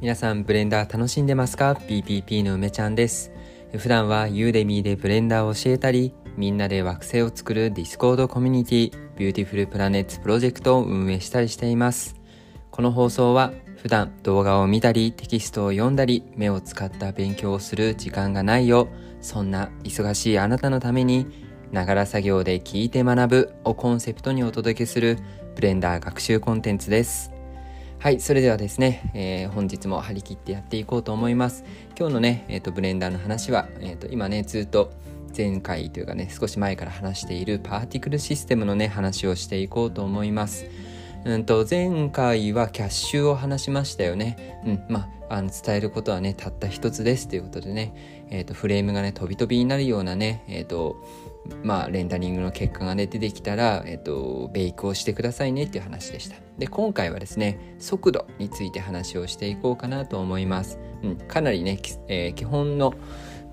皆さんブレンダー楽しんでますか ?PPP の梅ちゃんです。普段は Udemyでブレンダーを教えたりみんなで惑星を作る Discordコミュニティ Beautiful Planets Projectを運営したりしています。この放送は普段動画を見たりテキストを読んだり目を使った勉強をする時間がないよそんな忙しいあなたのためにながら作業で聴いて学ぶをコンセプトにお届けするブレンダー学習コンテンツです。はい、それではですね、えー、本日も張り切ってやっていこうと思います。今日のね、えーと、ブレンダーの話は、えーと、今ね、ずっと前回というかね、少し前から話しているパーティクルシステムのね、話をしていこうと思います。うんと、前回はキャッシュを話しましたよね。うん、まあ、あの伝えることはね、たった一つですということでね、えっ、と、フレームがね、飛び飛びになるようなね、えっ、と、まあ、レンダリングの結果がね出てきたら、えっと、ベイクをしてくださいねっていう話でした。で今回はですね速度について話をしていこうかなと思います、うん、かなりね、えー、基本の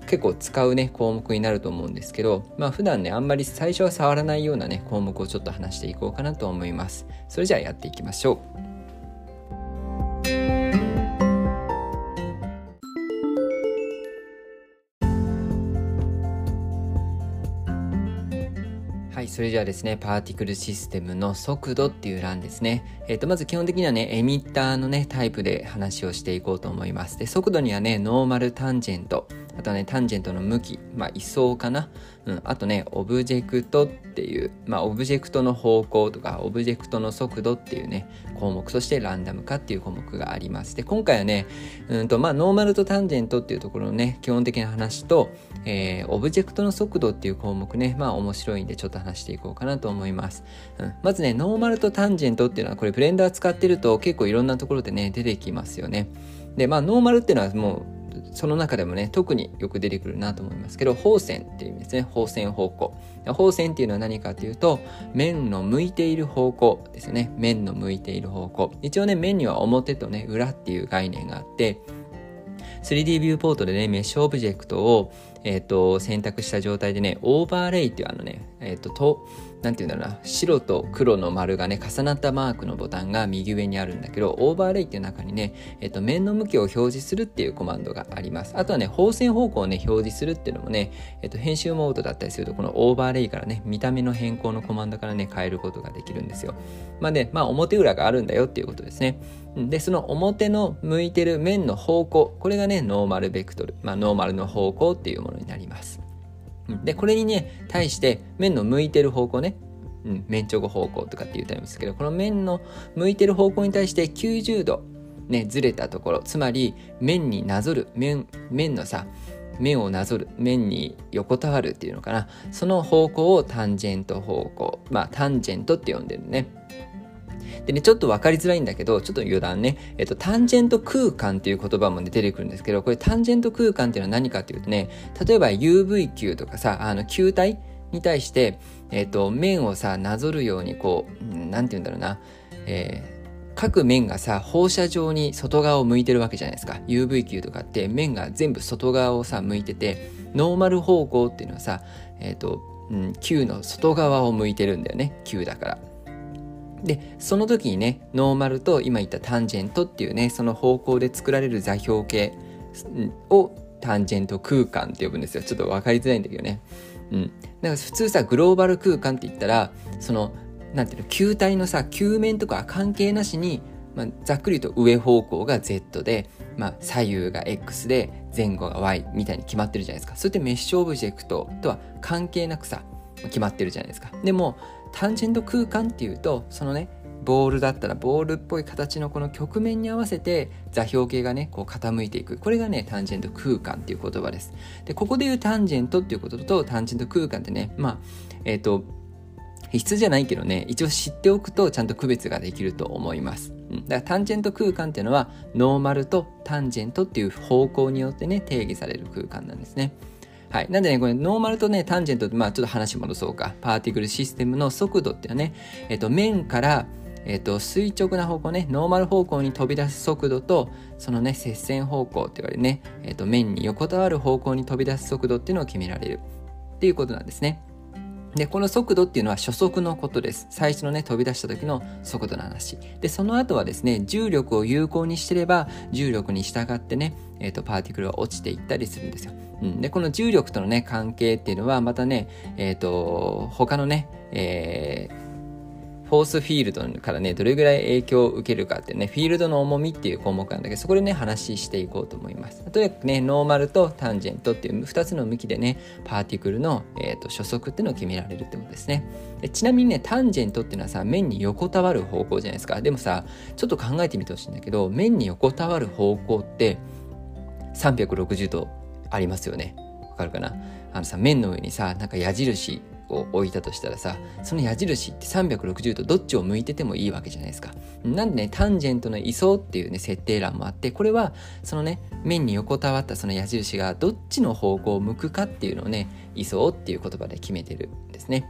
結構使うね項目になると思うんですけどまあ普段ねあんまり最初は触らないようなね項目をちょっと話していこうかなと思います。それじゃあやっていきましょう。それじゃあですね、パーティクルシステムの速度っていう欄ですね。えっ、ー、と、まず基本的にはね、エミッターのね、タイプで話をしていこうと思います。で、速度にはね、ノーマルタンジェント、あとはね、タンジェントの向き、まあ、位相かな。うん、あとね、オブジェクトっていう、まあ、オブジェクトの方向とか、オブジェクトの速度っていうね、項目、そしてランダム化っていう項目があります。で、今回はね、うんと、まあ、ノーマルとタンジェントっていうところのね、基本的な話と、えー、オブジェクトの速度っていう項目ね、まあ、面白いんでちょっと話していこうかなと思います。うん、まずね、ノーマルとタンジェントっていうのは、これブレンダー使ってると結構いろんなところでね、出てきますよね。で、まあ、ノーマルっていうのはもう、その中でもね特によく出てくるなと思いますけど放線っていう意味ですね。法線方向。法線っていうのは何かっていうと面の向いている方向ですね。面の向いている方向。一応ね面には表とね裏っていう概念があって 3D ビューポートでねメッシュオブジェクトを、えーと、選択した状態でねオーバーレイっていうあのねえっ、ー、ととなんて言うんだろうな、白と黒の丸がね、重なったマークのボタンが右上にあるんだけど、オーバーレイっていう中にね、えっと、面の向きを表示するっていうコマンドがあります。あとはね、法線方向をね、表示するっていうのもね、えっと、編集モードだったりすると、このオーバーレイからね、見た目の変更のコマンドからね、変えることができるんですよ。まあね、まあ表裏があるんだよっていうことですね。で、その表の向いてる面の方向、これがね、ノーマルベクトル、まあノーマルの方向っていうものになります。で、これにね、対して面の向いてる方向ね、うん、面直方向とかって言ったんですけど、この面の向いてる方向に対して90度、ね、ずれたところ、つまり面になぞる、面、面のさ、面をなぞる、面に横たわるっていうのかな。その方向をタンジェント方向。まあ、タンジェントって呼んでるね。でね、ちょっと分かりづらいんだけど、ちょっと余談ね、えっと、タンジェント空間っていう言葉も、出てくるんですけど、これタンジェント空間っていうのは何かっていうとね、例えば UV 球とかさ、あの、球体に対して、えっと、面をさ、なぞるように、こう、なんて言うんだろうな、えー各面がさ放射状に外側を向いてるわけじゃないですか。UV 球とかって面が全部外側をさ向いててノーマル方向っていうのはさえっ、ー、と、うん、球の外側を向いてるんだよね。球だから。でその時にねノーマルと今言ったタンジェントっていうねその方向で作られる座標系をタンジェント空間って呼ぶんですよ。ちょっと分かりづらいんだけどね。うん。だから普通さグローバル空間って言ったらそのなんていうの球体のさ球面とか関係なしに、まあ、ざっくりと上方向が Z で、まあ、左右が X で前後が Y みたいに決まってるじゃないですか。それってメッシュオブジェクトとは関係なくさ決まってるじゃないですか。でもタンジェント空間っていうとそのねボールだったらボールっぽい形のこの曲面に合わせて座標系がねこう傾いていく。これがねタンジェント空間っていう言葉です。でここでいうタンジェントっていうこととタンジェント空間ってねまあえっ、ー、と必須じゃないけどね一応知っておくとちゃんと区別ができると思います。だからタンジェント空間っていうのはノーマルとタンジェントっていう方向によってね定義される空間なんですね。はい。なんでね、これ、ノーマルとね、タンジェントって、まあ、ちょっと話戻そうか。パーティクルシステムの速度っていうのはね、えっと、面から、えっと、垂直な方向ね、ノーマル方向に飛び出す速度と、そのね、接線方向って言われるね、えっと、面に横たわる方向に飛び出す速度っていうのを決められるっていうことなんですね。で、この速度っていうのは初速のことです。最初のね、飛び出した時の速度の話。で、その後はですね、重力を有効にしてれば、重力に従ってね、えっ、ー、と、パーティクルは落ちていったりするんですよ。うん。で、この重力とのね、関係っていうのは、またね、えっ、ー、と、他のね、えー、フォースフィールドからね、どれぐらい影響を受けるかってね、フィールドの重みっていう項目なんだけど、そこでね、話していこうと思います。とにかくね、ノーマルとタンジェントっていう2つの向きでね、パーティクルの、えーと、初速っていうのを決められるってことですねで。ちなみにね、タンジェントっていうのはさ、面に横たわる方向じゃないですか。でもさ、ちょっと考えてみてほしいんだけど、面に横たわる方向って360度ありますよね。わかるかな？あのさ、面の上にさ、なんか矢印を置いたとしたらさその矢印って360度どっちを向いててもいいわけじゃないですか。なんでねタンジェントの位相っていうね設定欄もあってこれはそのね面に横たわったその矢印がどっちの方向を向くかっていうのをね位相っていう言葉で決めてるんですね。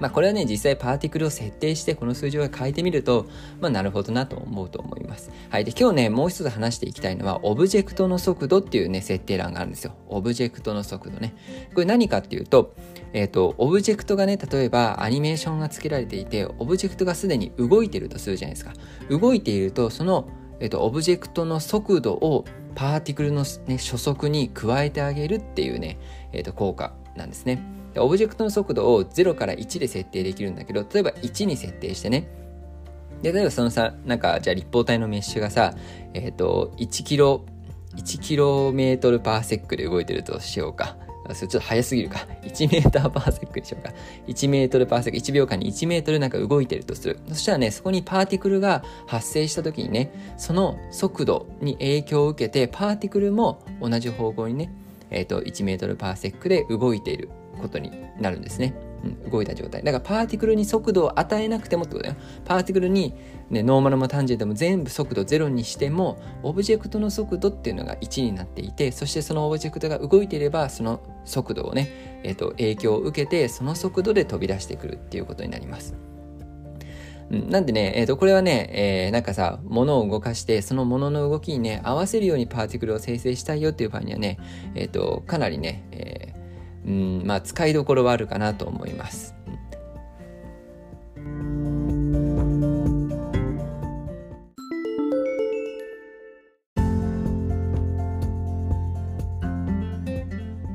まあこれはね、実際パーティクルを設定してこの数字を変えてみると、まあなるほどなと思うと思います。はい。で、今日ね、もう一つ話していきたいのは、オブジェクトの速度っていうね、設定欄があるんですよ。オブジェクトの速度ね。これ何かっていうと、えっ、ー、と、オブジェクトがね、例えばアニメーションが付けられていて、オブジェクトがすでに動いてるとするじゃないですか。動いていると、その、えっ、ー、と、オブジェクトの速度をパーティクルの、ね、初速に加えてあげるっていうね、えっ、ー、と、効果なんですね。オブジェクトの速度を0から1で設定できるんだけど例えば1に設定してねで例えばそのさなんかじゃあ立方体のメッシュがさえっ、ー、と1キロ1キロメートルパーセックで動いてるとしようか。それちょっと速すぎるか。1メーターパーセックでしょうか。1メートルパーセック、1秒間に1メートルなんか動いてるとする。そしたらね、そこにパーティクルが発生した時にね、その速度に影響を受けて、パーティクルも同じ方向にね、えっ、ー、と、1メートル per sec で動いていることになるんですね。うん、動いた状態。だからパーティクルに速度を与えなくてもってことだよ。パーティクルに、ね、ノーマルもタンジェントも全部速度0にしても、オブジェクトの速度っていうのが1になっていて、そしてそのオブジェクトが動いていれば、その速度をね、えーと、影響を受けて、その速度で飛び出してくるっていうことになります。うん、なんでね、えっ、ー、と、これはね、えー、なんかさ、物を動かして、その物の動きにね、合わせるようにパーティクルを生成したいよっていう場合にはね、えっ、ー、と、かなりね、えーうん、まあ使いどころはあるかなと思います。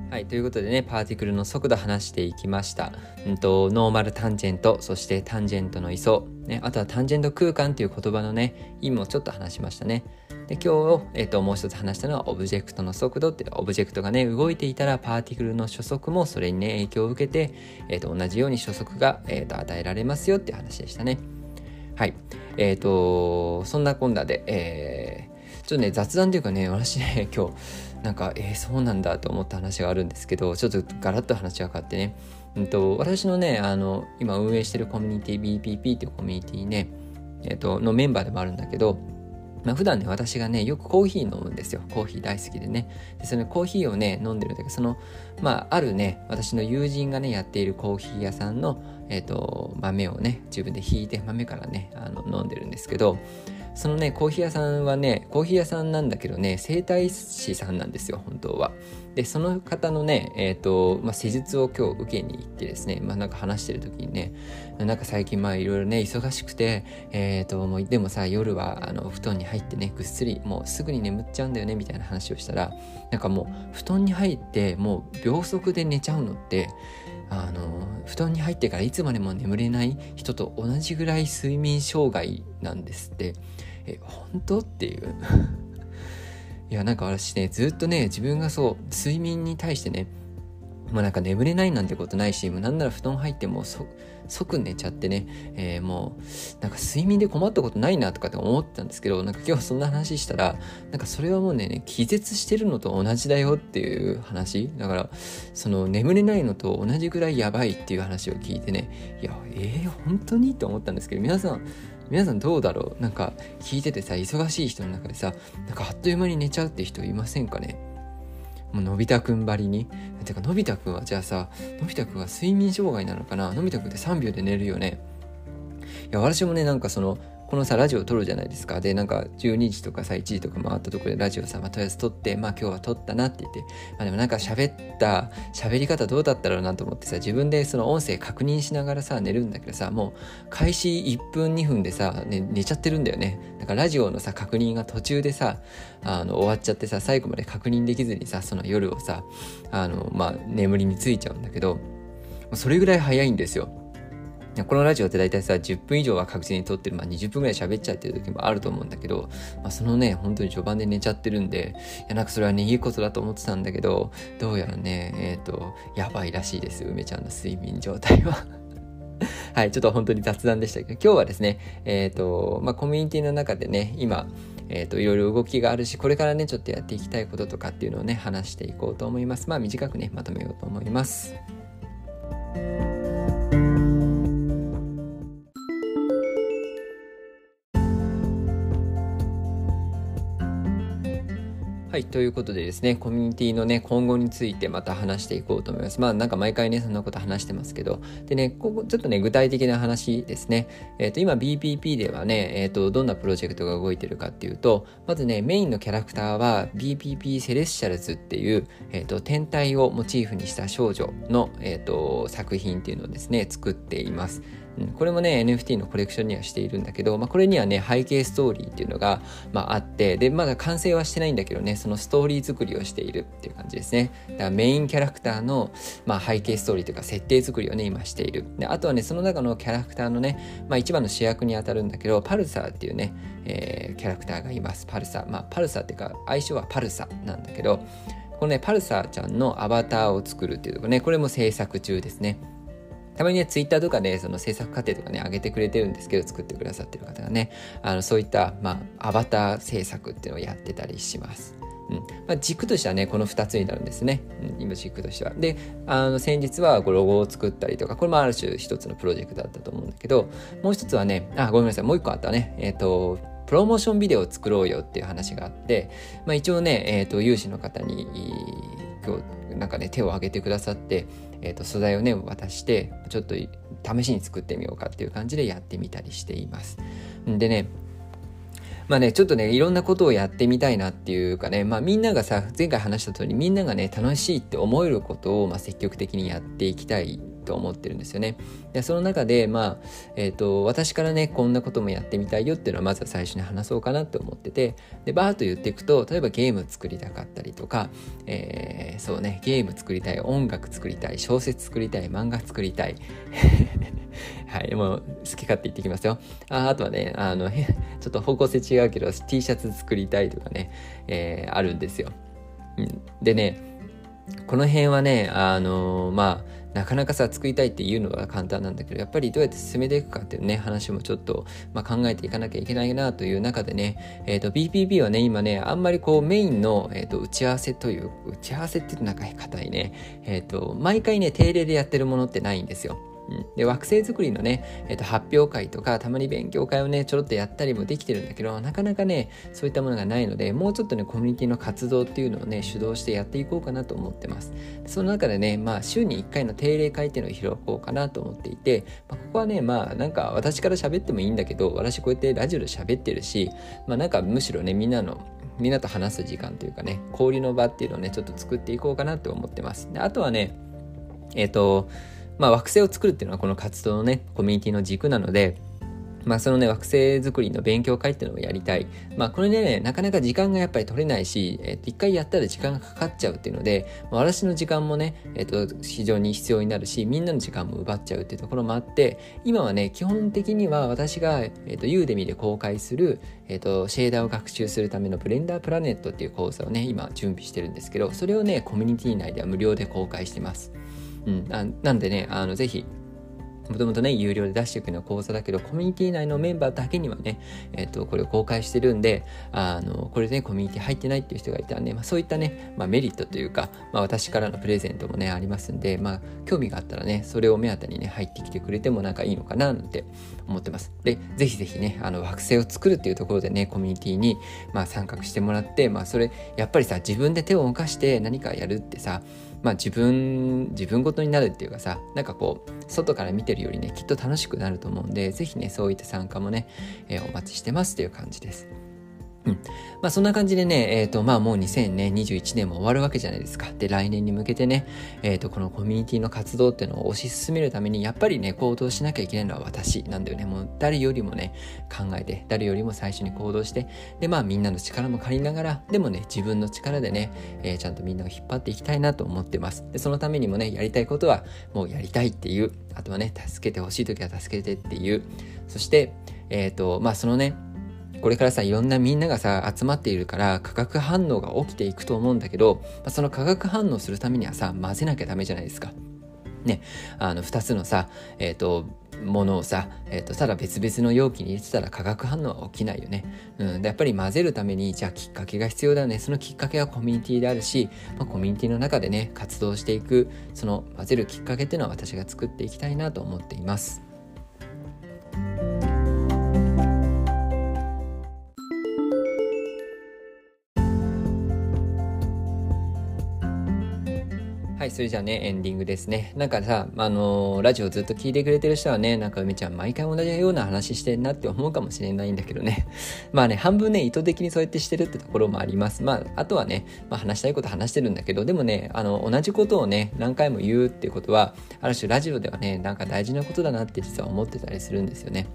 はい、ということでね、パーティクルの速度話していきました。うんと、ノーマルタンジェント、そしてタンジェントの位相、ね、あとはタンジェント空間っていう言葉のね、意味もちょっと話しましたね。で今日、えー、ともう一つ話したのはオブジェクトの速度ってオブジェクトがね動いていたらパーティクルの初速もそれにね影響を受けて、えー、と同じように初速が、えー、と与えられますよっていう話でしたね。はい。えっ、ー、とそんなこんなで、えー、ちょっとね雑談というかね私ね 今日なんかえー、そうなんだと思った話があるんですけどちょっとガラッと話が変わってね、うんと、私のねあの今運営してるコミュニティ BPP っていうコミュニティねえっ、ー、とのメンバーでもあるんだけどまあ、普段ね、私がね、よくコーヒー飲むんですよ。コーヒー大好きでね。で、そのコーヒーをね、飲んでるんだけど、その、まあ、あるね、私の友人がね、やっているコーヒー屋さんの、えっ、ー、と、豆をね、自分でひいて、豆からね、あの、飲んでるんですけど、そのね、コーヒー屋さんはね、コーヒー屋さんなんだけどね、整体師さんなんですよ、本当は。で、その方のね、えっ、ー、と、まあ、施術を今日受けに行ってですね、まあ、なんか話してる時にね、なんか最近まあいろいろね、忙しくて、えっ、ー、と、もう、でもさ、夜は、あの、布団に入ってね、ぐっすり、もうすぐに眠っちゃうんだよね、みたいな話をしたら、なんかもう、布団に入って、もう、秒速で寝ちゃうのって、あの布団に入ってからいつまでも眠れない人と同じぐらい睡眠障害なんですってえ本当？っていう。いやなんか私ねずっとね自分がそう睡眠に対してねまあなんか眠れないなんてことないし、もうなんなら布団入っても即寝ちゃってね、えー、もうなんか睡眠で困ったことないなとかって思ってたんですけど、なんか今日そんな話したら、なんかそれはもうね、気絶してるのと同じだよっていう話。だから、その眠れないのと同じぐらいやばいっていう話を聞いてね、いや、えー、本当に？って思ったんですけど、皆さん、皆さんどうだろう？なんか聞いててさ、忙しい人の中でさ、なんかあっという間に寝ちゃうって人いませんかね？もうのび太くんばりに。てか、のび太くんはじゃあさ、のび太くんは睡眠障害なのかな？のび太くんって3秒で寝るよね？いや、私もね、なんかその、このさラジオ撮るじゃないですか。でなんか12時とかさ1時とか回ったところでラジオさ、まあ、とりあえず撮ってまあ今日は撮ったなって言って、まあ、でもなんか喋った喋り方どうだったろうなと思ってさ自分でその音声確認しながらさ寝るんだけどさもう開始1分2分でさ、ね、寝ちゃってるんだよね。だからラジオのさ確認が途中でさあの終わっちゃってさ最後まで確認できずにさその夜をさあのまあ眠りについちゃうんだけどそれぐらい早いんですよ。このラジオって大体さ、10分以上は確実に撮ってる、まあ20分ぐらい喋っちゃってる時もあると思うんだけど、まあそのね、本当に序盤で寝ちゃってるんで、いやなんかそれはね、いいことだと思ってたんだけど、どうやらね、えっ、ー、と、やばいらしいです、梅ちゃんの睡眠状態は はい、ちょっと本当に雑談でしたけど、今日はですね、えっ、ー、と、まあコミュニティの中でね、今、えっ、ー、と、いろいろ動きがあるし、これからね、ちょっとやっていきたいこととかっていうのをね、話していこうと思います。まあ短くね、まとめようと思います。はい、ということでですね、コミュニティのね、今後についてまた話していこうと思います。まあなんか毎回ね、そんなこと話してますけど、でね、ここちょっとね、具体的な話ですね。えっ、ー、と、今 BPP ではね、えっ、ー、と、どんなプロジェクトが動いてるかっていうと、まずね、メインのキャラクターは BPP セレッシャルズっていう、えっ、ー、と、天体をモチーフにした少女の、えっ、と、作品っていうのをですね、作っています。うん、これもね NFT のコレクションにはしているんだけど、まあ、これにはね背景ストーリーっていうのが、まあ、あってでまだ完成はしてないんだけどねそのストーリー作りをしているっていう感じですね。だからメインキャラクターの、まあ、背景ストーリーというか設定作りをね今している。であとはねその中のキャラクターのね、まあ、一番の主役にあたるんだけどパルサーっていうね、えー、キャラクターがいます。パルサー。まあパルサーっていうか相性はパルサなんだけどこのねパルサーちゃんのアバターを作るっていうとこねこれも制作中ですね。たまにね、ツイッターとかで、その制作過程とかね、上げてくれてるんですけど、作ってくださってる方がね、あのそういった、まあ、アバター制作っていうのをやってたりします。うん。まあ、軸としてはねこの2つになるんですね、うん、今軸としては。であの先日はロゴを作ったりとかこれもある種一つのプロジェクトだったと思うんだけどもう一つはねあごめんなさい。もう一個あったね。えっ、ー、とプロモーションビデオを作ろうよっていう話があって、まあ、一応ね、えーと、有志の方に今日なんかね手を挙げてくださってえーと、素材をね渡してちょっと試しに作ってみようかっていう感じでやってみたりしています。でねまあね、ちょっとね、いろんなことをやってみたいなっていうかね、まあみんながさ、前回話した通りみんながね、楽しいって思えることを、まあ、積極的にやっていきたいと思ってるんですよね。でその中で、まあ、えっ、ー、と、私からね、こんなこともやってみたいよっていうのは、まずは最初に話そうかなって思ってて、で、バーッと言っていくと、例えばゲーム作りたかったりとか、えー、そうね、ゲーム作りたい、音楽作りたい、小説作りたい、漫画作りたい。はい、もう好き勝手言ってきますよ。ああとはね、あの、ちょっと方向性違うけど、T シャツ作りたいとかね、えー、あるんですよ。うん、でね、この辺はね、あのー、まあ、なかなかさ作りたいっていうのは簡単なんだけどやっぱりどうやって進めていくかっていうね話もちょっと、まあ、考えていかなきゃいけないなという中でね、えーと、BPB はね今ねあんまりこうメインの、えーと、打ち合わせという打ち合わせっていうとなんか硬いねえっ、ー、と毎回ね定例でやってるものってないんですよ。で惑星作りのね、えー、と発表会とかたまに勉強会をねちょろっとやったりもできてるんだけどなかなかねそういったものがないのでもうちょっとねコミュニティの活動っていうのをね主導してやっていこうかなと思ってます。その中でねまあ週に1回の定例会っていうのを開こうかなと思っていて、まあ、ここはねまあなんか私から喋ってもいいんだけど私こうやってラジオで喋ってるしまあなんかむしろねみんなのみんなと話す時間というかね交流の場っていうのをねちょっと作っていこうかなと思ってます。であとはねえっ、ー、とまあ、惑星を作るっていうのはこの活動のねコミュニティの軸なのでまあそのね惑星作りの勉強会っていうのをやりたい。まあこれでねなかなか時間がやっぱり取れないし、えっと一回やったら時間がかかっちゃうっていうので、まあ、私の時間もね、えっと非常に必要になるし、みんなの時間も奪っちゃうっていうところもあって、今はね基本的には私が、えっと、ユーデミで公開する、えっと、シェーダーを学習するためのブレンダープラネットっていう講座をね今準備してるんですけど、それをねコミュニティ内では無料で公開してます。うん、あなんでね、あのぜひもともとね、有料で出していくような講座だけど、コミュニティ内のメンバーだけにはね、えっ、ー、と、これを公開してるんで、あの、これで、ね、コミュニティ入ってないっていう人がいたらね、まあ、そういったね、まあ、メリットというか、まあ、私からのプレゼントもね、ありますんで、まあ、興味があったらね、それを目当てにね、入ってきてくれてもなんかいいのかな、なんて思ってます。で、ぜひぜひね、あの、惑星を作るっていうところでね、コミュニティに、まあ、参画してもらって、まあ、それ、やっぱりさ、自分で手を動かして何かやるってさ、まあ自分、自分ごとになるっていうかさ、なんかこう、外から見てるよりね、きっと楽しくなると思うんで、是非ね、そういった参加もね、えー、お待ちしてますっていう感じです。うん。まあそんな感じでね、えっ、ー、とまあもう2021年も終わるわけじゃないですか。で、来年に向けてね、えっ、ー、とこのコミュニティの活動っていうのを推し進めるために、やっぱりね、行動しなきゃいけないのは私なんだよね。もう誰よりもね、考えて、誰よりも最初に行動して、で、まあみんなの力も借りながら、でもね、自分の力でね、えー、ちゃんとみんなを引っ張っていきたいなと思ってます。で、そのためにもね、やりたいことはもうやりたいっていう、あとはね、助けてほしい時は助けてっていう、そして、えっ、と、まあそのね、これからさいろんなみんながさ集まっているから化学反応が起きていくと思うんだけど、まあ、その化学反応するためにはさ混ぜなきゃダメじゃないですか。ね、あの2つのさ、え、ー、とものをさ、えーと、ただ別々の容器に入れてたら化学反応は起きないよね。うん、でやっぱり混ぜるためにじゃあきっかけが必要だね。そのきっかけはコミュニティであるし、まあ、コミュニティの中でね活動していくその混ぜるきっかけっていうのは私が作っていきたいなと思っています。それじゃあね、エンディングですね。なんかさ、あのー、ラジオずっと聞いてくれてる人はね、なんか梅ちゃん毎回同じような話してんなって思うかもしれないんだけどね。まあね、半分ね、意図的にそうやってしてるってところもあります。まあ、あとはね、まあ話したいこと話してるんだけど、でもね、あの、同じことをね、何回も言うっていうことは、ある種ラジオではね、なんか大事なことだなって実は思ってたりするんですよね。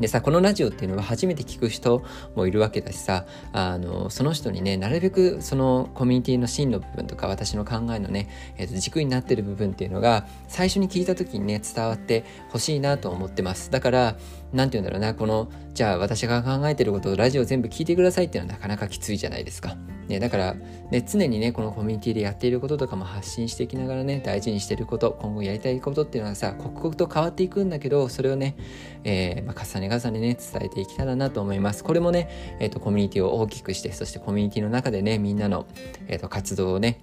でさ、このラジオっていうのは初めて聞く人もいるわけだしさ、あの、その人にね、なるべくそのコミュニティの真の部分とか私の考えのね、えー、と軸になってる部分っていうのが最初に聞いた時にね、伝わってほしいなと思ってます。だから、なんて言うんだろうな、この、じゃあ私が考えてることをラジオ全部聞いてくださいっていうのはなかなかきついじゃないですか。ね、だから、ね、常にね、このコミュニティでやっていることとかも発信していきながらね、大事にしてること、今後やりたいことっていうのはさ、刻々と変わっていくんだけど、それをね、えー、まあ、重ね重ねね、伝えていけたらなと思います。これもね、えっ、ー、と、コミュニティを大きくして、そしてコミュニティの中でね、みんなの、えっ、ー、と、活動をね、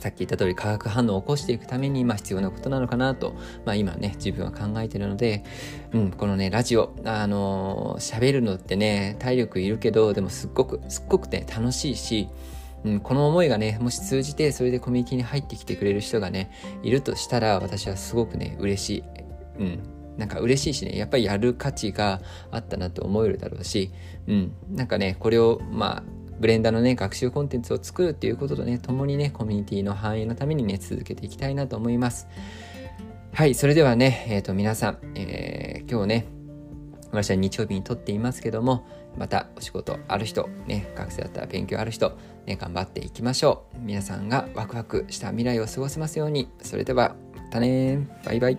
さっき言った通り化学反応を起こしていくために、まあ、必要なことなのかなと、まあ、今ね自分は考えてるので、うん、このねラジオあの喋るのってね体力いるけどでもすっごくすっごくね楽しいしうん、この思いがね、もし通じて、それでコミュニティに入ってきてくれる人がね、いるとしたら、私はすごくね、嬉しい。うん。なんか嬉しいしね、やっぱりやる価値があったなと思えるだろうし、うん。なんかね、これを、まあ、ブレンダーのね、学習コンテンツを作るっていうこととね、共にね、コミュニティの繁栄のためにね、続けていきたいなと思います。はい、それではね、えっ、ー、と、皆さん、えー、今日ね、私は日曜日に撮っていますけども、またお仕事ある人、ね、学生だったら勉強ある人、ね、頑張っていきましょう。皆さんがワクワクした未来を過ごせますように。それでは、またねバイバイ。